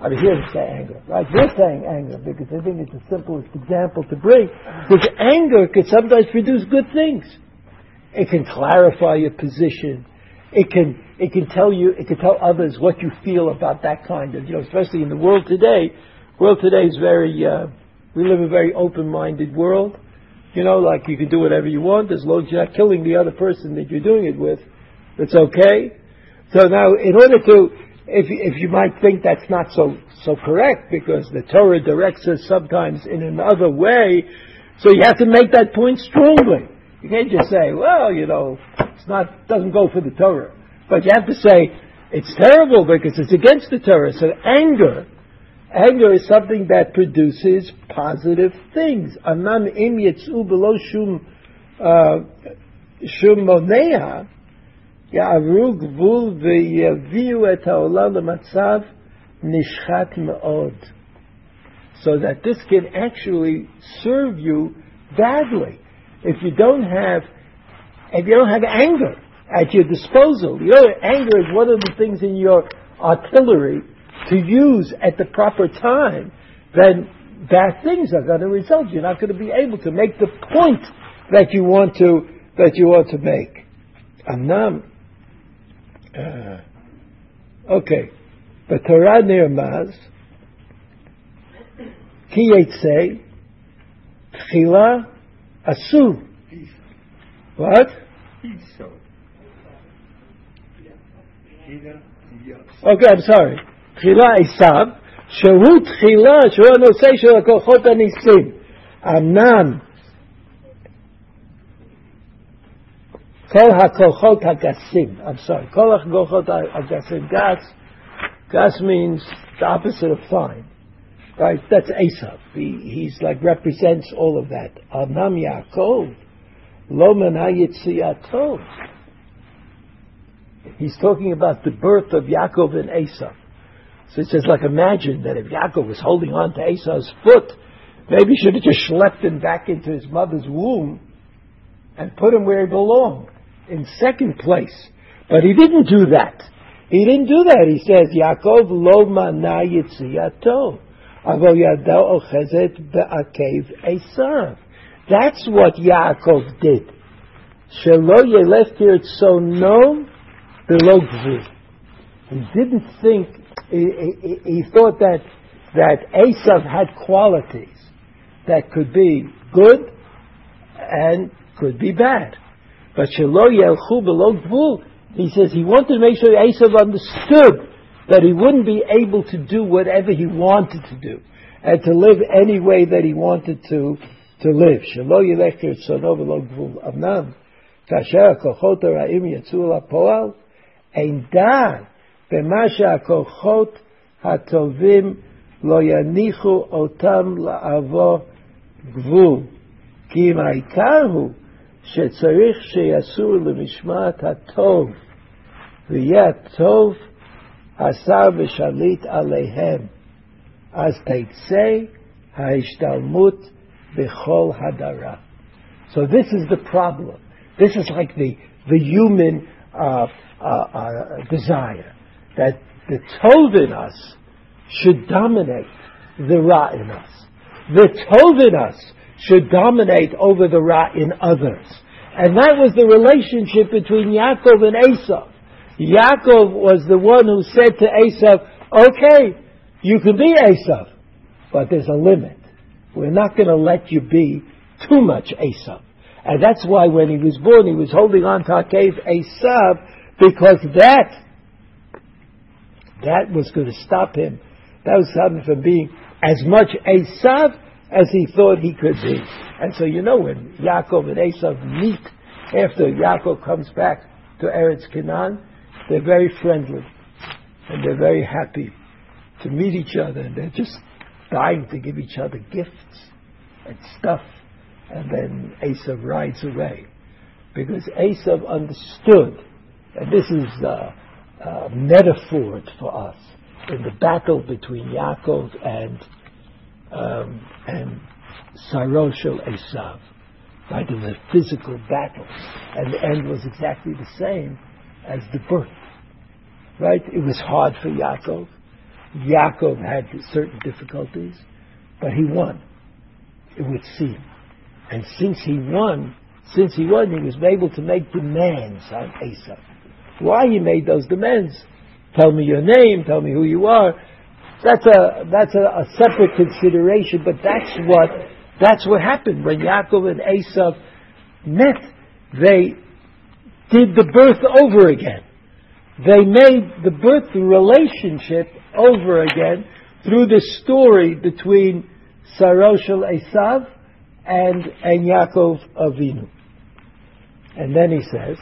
I mean, here to say anger, right? We're saying anger because I think it's the simplest example to bring. Because anger can sometimes produce good things. It can clarify your position. It can it can tell you it can tell others what you feel about that kind of you know, especially in the world today. World today is very uh, we live in a very open-minded world. You know, like you can do whatever you want as long as you're not killing the other person that you're doing it with. It's okay. So now, in order to, if, if you might think that's not so, so correct, because the Torah directs us sometimes in another way, so you have to make that point strongly. You can't just say, well, you know, it's not, doesn't go for the Torah. But you have to say, it's terrible because it's against the Torah. So anger Anger is something that produces positive things. Im below shum uh, shum יעברו גבול ויביאו את העולם למצב נשחט מאוד. So that this can actually serve you badly. If you don't have, if you don't have anger at your disposal, you know, anger is one of the things in your artillery to use at the proper time, then bad things are going to result. You're not going to be able to make the point that you want to that you want to make. Amnam. Uh, okay. The Torah nirmaz ki yetzei tchila asu. What? Okay, I'm sorry. תחילה עשיו, שהוא תחילה, שהוא הנושא של הכוחות הניסים. אמנם כל הכוחות הגסים, I'm sorry, Kol הכוחות הגסים, gas. Gas means the opposite of fine, right? That's Esav. He, he's like represents all of that. Anam Yaakov, lo hayitziyato. He's talking about the birth of Yaakov and Esav. So it says, like, imagine that if Yaakov was holding on to Esau's foot, maybe he should have just schlepped him back into his mother's womb and put him where he belonged in second place. But he didn't do that. He didn't do that. He says, Yaakov lo mana yitziyato, avo yado ochezet be'akev Esav. That's what Yaakov did. Shelo yelech tirtzono below gvul. He didn't think he, he, he thought that that Esav had qualities that could be good and could be bad. But Shelo Yelchu Below Gvul, he says he wanted to make sure Esav understood that he wouldn't be able to do whatever he wanted to do and to live any way that he wanted to to live. Shelo Yelech Tirtzono Below Gvul. Amnam, Kasher HaKochot HaRa'im Yatzu LaPoal, Ein Dan, במה שהכוחות הטובים לא יניחו אותם לעבור גבול. כי אם העיקר הוא שצריך שיעשו למשמעת הטוב, ויהיה הטוב השר ושליט עליהם, אז תצא ההשתלמות בכל הדרה. So this is the problem. This is like the, the human uh, uh, uh, desire that the Tov in us should dominate the Ra in us. The Tov in us should dominate over the Ra in others. And that was the relationship between Yaakov and Esav. Yaakov was the one who said to Esav, okay, you can be Esav, but there's a limit. We're not going to let you be too much Esav. And that's why when he was born, he was holding on to Akev Esav, because that that was going to stop him. That was him from being as much Esav as he thought he could be. And so you know when Yaakov and Esav meet after Yaakov comes back to Eretz Canaan, they're very friendly and they're very happy to meet each other and they're just dying to give each other gifts and stuff. And then Esav rides away because Esav understood, and this is a, a metaphor for us in the battle between Yaakov and um, and Saroshel Esav. Right, was a physical battle, and the end was exactly the same as the birth. Right, it was hard for Yaakov. Yaakov had certain difficulties, but he won. It would seem, and since he won, since he won, he was able to make demands on Esav. Why he made those demands? Tell me your name. Tell me who you are. That's a that's a, a separate consideration, but that's what that's what happened when Yaakov and Esav met. They did the birth over again. They made the birth relationship over again through the story between Saroshel Esav and, and Yaakov Avinu. And then he says,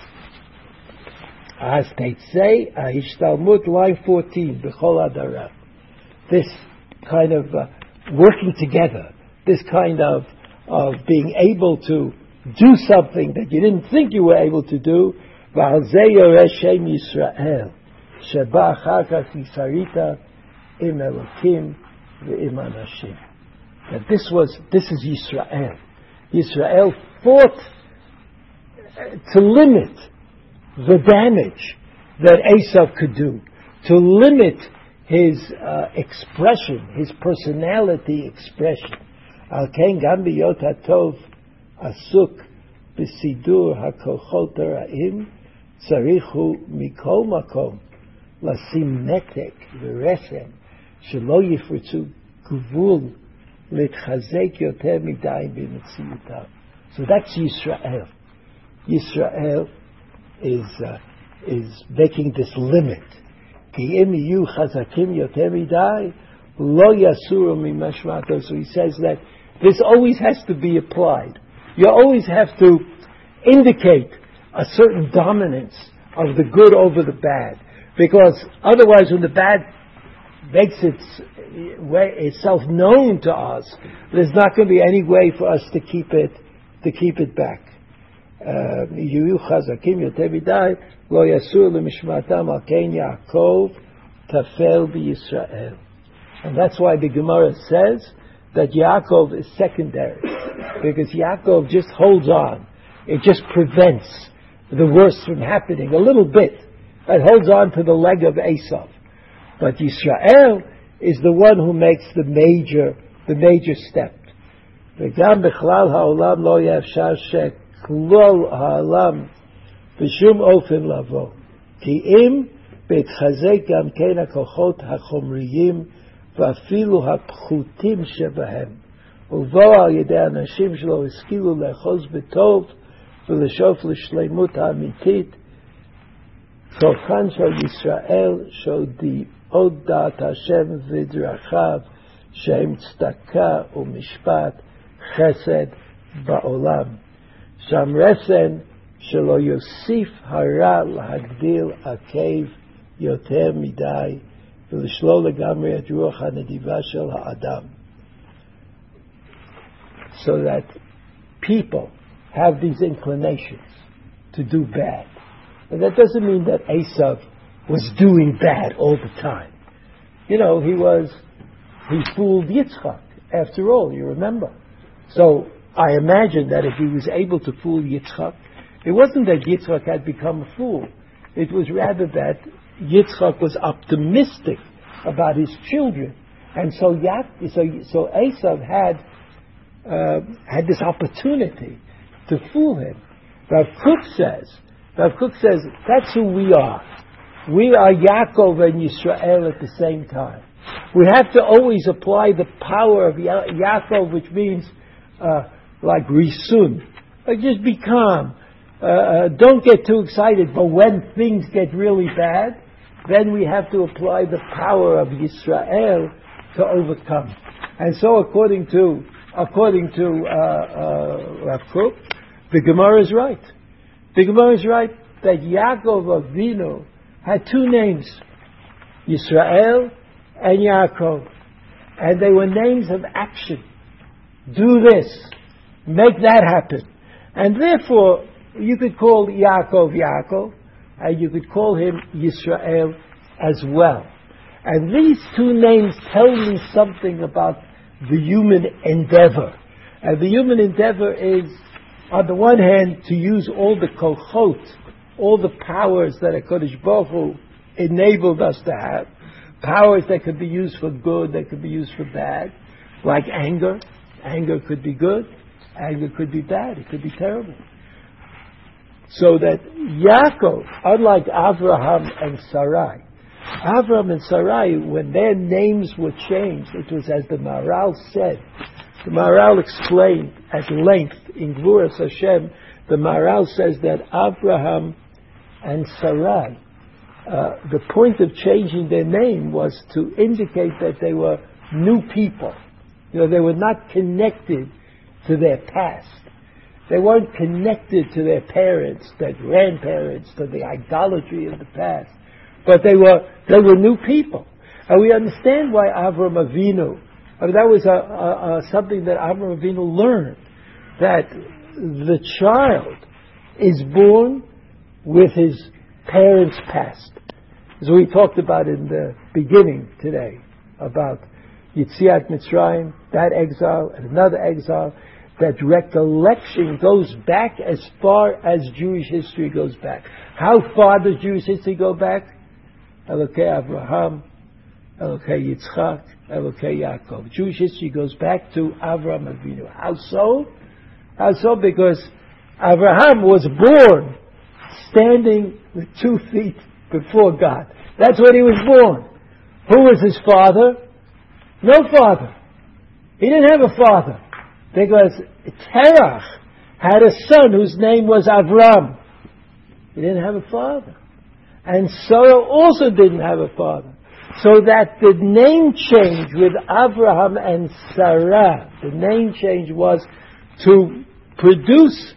as they say, Ahishtalmut, line 14, Bechol Adarav this kind of uh, working together, this kind of, of being able to do something that you didn't think you were able to do. That this was, this is Israel. Israel fought uh, to limit the damage that Esav could do, to limit his uh, expression, his personality expression. על כן גם בהיות הטוב עסוק בסידור הכוחות הרעים, צריך הוא מכל מקום לשים נתק ורסן שלא יפרצו גבול להתחזק יותר מדי במציאותם. So that's Yisrael. Yisrael is, uh, is making this limit. כי אם יהיו חזקים יותר מדי, לא יסורו ממשמעתו. So he says that this always has to be applied. You always have to indicate a certain dominance of the good over the bad. Because otherwise, when the bad makes its way, itself known to us, there's not going to be any way for us to keep it, to keep it back. יהיו חזקים יותר מדי, לא יסור למשמעתם על כן יעקב תפל בישראל. And that's why the Gemara says that Yaakov is secondary because Yaakov just holds on. It just prevents the worst from happening a little bit. It holds on to the leg of Esav. But Yisrael is the one who makes the major, the major step. וגם בכלל העולם לא יאפשר שכלול העולם בשום אופן לבוא. כי אם בהתחזק גם כן הכוחות החומריים ואפילו הפחותים שבהם, ובואו על ידי אנשים שלא השכילו לאחוז בטוב ולשאוף לשלמות האמיתית, צורכן של ישראל שהודי עוד דעת השם ודרכיו, שהם צדקה ומשפט, חסד בעולם. שם רסן שלא יוסיף הרע להגדיל עקב יותר מדי, ולשלול לגמרי את רוח הנדיבה של האדם. So that people have these inclinations to do bad. And that doesn't mean that Esav was doing bad all the time. You know, he was, he fooled Yitzchak, after all, you remember. So I imagine that if he was able to fool Yitzchak, it wasn't that Yitzchak had become a fool. It was rather that Yitzchak was optimistic about his children. And so, Yat, so, so Esav had, uh, had this opportunity to fool him. Rav Kook says, Rav Kook says, that's who we are. We are Yaakov and Yisrael at the same time. We have to always apply the power of ya- Yaakov, which means uh, like risun. Like just be calm. Uh, uh, don't get too excited. But when things get really bad, then we have to apply the power of Yisrael to overcome. And so, according to according to uh, uh, the Gemara is right. The Gemara is right that Yaakov Avinu had two names, Yisrael and Yaakov, and they were names of action. Do this, make that happen, and therefore you could call Yaakov Yaakov, and you could call him Yisrael as well. And these two names tell me something about the human endeavor. And the human endeavor is, on the one hand, to use all the kochot, all the powers that a Baruch Hu enabled us to have, powers that could be used for good, that could be used for bad, like anger. Anger could be good, anger could be bad, it could be terrible. So that Yaakov, unlike Abraham and Sarai, Abraham and Sarai, when their names were changed, it was as the Maharal said. The Maharal explained at length in Gvuras Hashem. The Maharal says that Abraham and Sarai, uh, the point of changing their name was to indicate that they were new people. You know, they were not connected to their past. They weren't connected to their parents, their grandparents, to the idolatry of the past. But they were, they were new people. And we understand why Avram Avinu, I mean, that was a, a, a, something that Avram Avinu learned, that the child is born with his parents' past. As we talked about in the beginning today, about Yitziat Mitzrayim, that exile, and another exile, that recollection goes back as far as Jewish history goes back. How far does Jewish history go back? Elokei Abraham, Elokei Yitzchak, Elokei Yaakov. Jewish history goes back to Avraham Avinu. How so? How so? Because Abraham was born standing with two feet before God. That's when he was born. Who was his father? No father. He didn't have a father. Because Terach had a son whose name was Avram. He didn't have a father. And Sarah also didn't have a father. So that the name change with Abraham and Sarah, the name change was to produce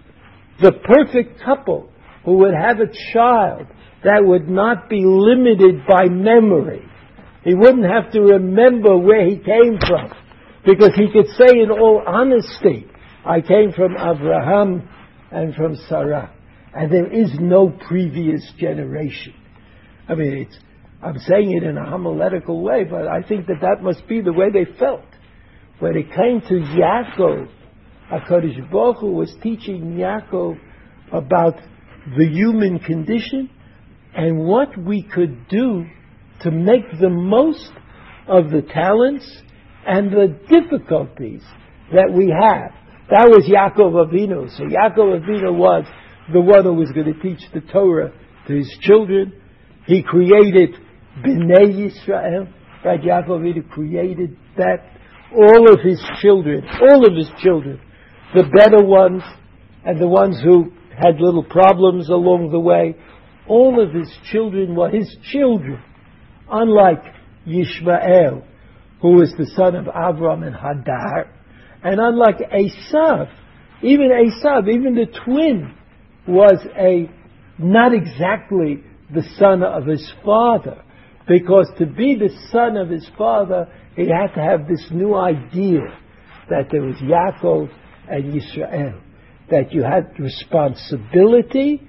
the perfect couple who would have a child that would not be limited by memory. He wouldn't have to remember where he came from. Because he could say in all honesty, I came from Abraham and from Sarah. And there is no previous generation. I mean, I'm saying it in a homiletical way, but I think that that must be the way they felt. When it came to Yaakov, HaKadosh Baruch Hu was teaching Yaakov about the human condition and what we could do to make the most of the talents and the difficulties that we have. That was Yaakov Avinu. So Yaakov Avinu was the one who was going to teach the Torah to his children. He created Bnei Yisrael. Right? Yaakov Avinu created that. All of his children, all of his children, the better ones and the ones who had little problems along the way, all of his children were his children. Unlike Yishmael, who was the son of Avram and Hagar. And unlike Esav, even Esav, even the twin, was a not exactly the son of his father. Because to be the son of his father, he had to have this new idea that there was Yaakov and Yisrael. That you had responsibility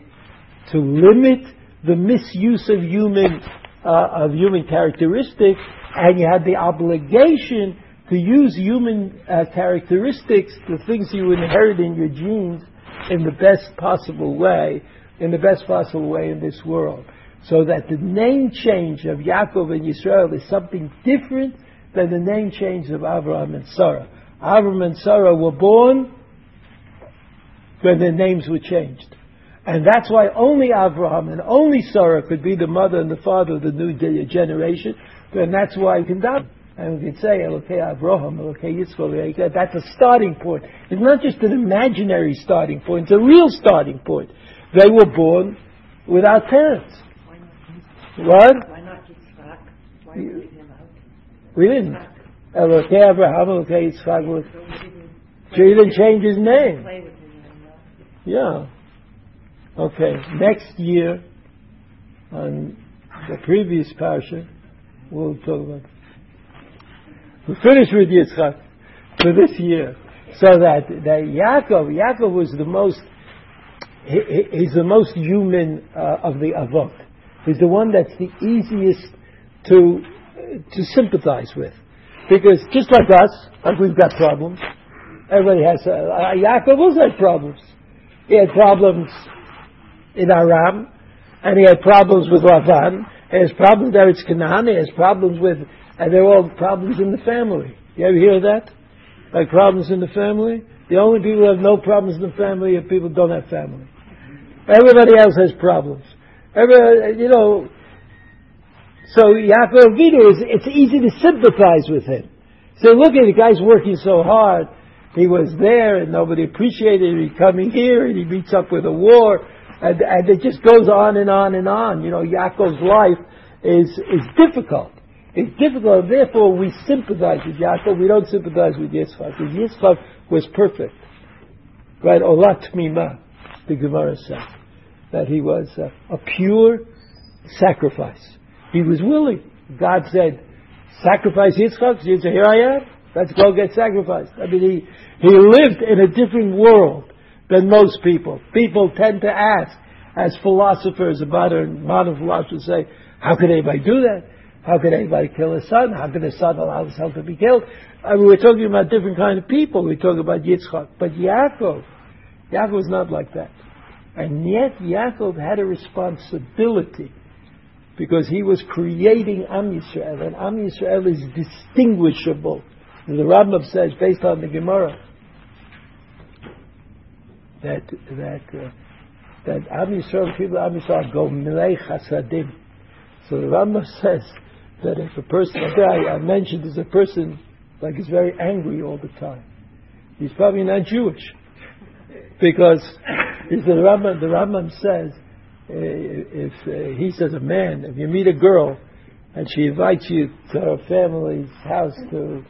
to limit the misuse of human uh, of human characteristics and you had the obligation to use human uh, characteristics, the things you inherit in your genes, in the best possible way, in the best possible way in this world. So that the name change of Yaakov and Yisrael is something different than the name change of Abraham and Sarah. Abraham and Sarah were born when their names were changed. And that's why only Abraham and only Sarah could be the mother and the father of the new generation, and that's why we can die. And we can say, Elokei Avraham, Elokei Yitzchak, that's a starting point. It's not just an imaginary starting point, it's a real starting point. They were born without parents. What? Why not Yitzchak? Why leave him out? We didn't. Elokei Avraham, Elokei Yitzchak. So he didn't change his name. Play with him anymore. Yeah. Okay, next year, on the previous parsha, we'll talk about. We finished with Yitzchak for this year, so that that Yaakov, Yaakov was the most. He, he's the most human uh, of the avot. He's the one that's the easiest to to sympathize with, because just like us, like we've got problems. Everybody has. Uh Yaakov also had problems. He had problems in Aram, and he had problems with Lavan. Has problems there. It's Canaan. He has problems with, and they're all problems in the family. You ever hear that? Like problems in the family. The only people who have no problems in the family are people who don't have family. Everybody else has problems. Every, you know. So Yaakov Avinu is it's easy to sympathize with him. So look at the guy's working so hard. He was there and nobody appreciated him. Coming here and he meets up with a war. And, and it just goes on and on and on. You know, Yaakov's life is, is difficult. It's difficult. Therefore, we sympathize with Yaakov. We don't sympathize with Yitzchak. Because Yitzchak was perfect. Right? Olah Temimah, the Gemara says. That he was a, a pure sacrifice. He was willing. God said, sacrifice Yitzchak. So here I am. Let's go get sacrificed. I mean, he, he lived in a different world than most people. People tend to ask, as philosophers, modern, modern philosophers say, how could anybody do that? How could anybody kill a son? How could his son allow himself to be killed? I mean, we're talking about different kind of people. We talk about Yitzchak. But Yaakov, Yaakov was not like that. And yet Yaakov had a responsibility because he was creating Am Yisrael, and Am Yisrael is distinguishable. The Rambam says, based on the Gemara, that that uh, that Am Yisrael, people Am Yisrael gomlei chasadim. So the Rambam says that if a person, I, I mentioned is a person like is very angry all the time, he's probably not Jewish, because the Rambam, the Rambam says if uh, he says a man, if you meet a girl and she invites you to her family's house to,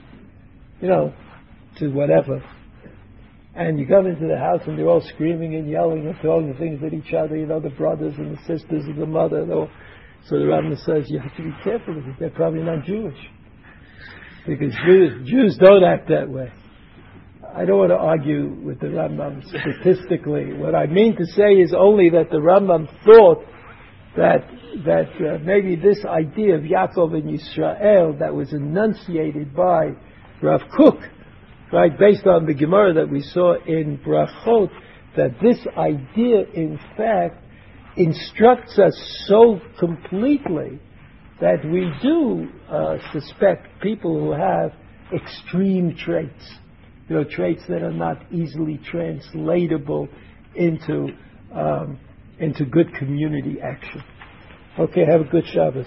you know, to whatever, and you come into the house and they're all screaming and yelling and throwing things at each other, you know, the brothers and the sisters and the mother. And all. So the rabbi says you have to be careful because they're probably not Jewish. Because Jews, Jews don't act that way. I don't want to argue with the Rambam statistically. What I mean to say is only that the Rambam thought that that uh, maybe this idea of Yaakov and Yisrael that was enunciated by Rav Kook, right, based on the Gemara that we saw in Brachot, that this idea, in fact, instructs us so completely that we do uh, suspect people who have extreme traits you know, traits that are not easily translatable into um, into good community action. Okay, have a good Shabbos.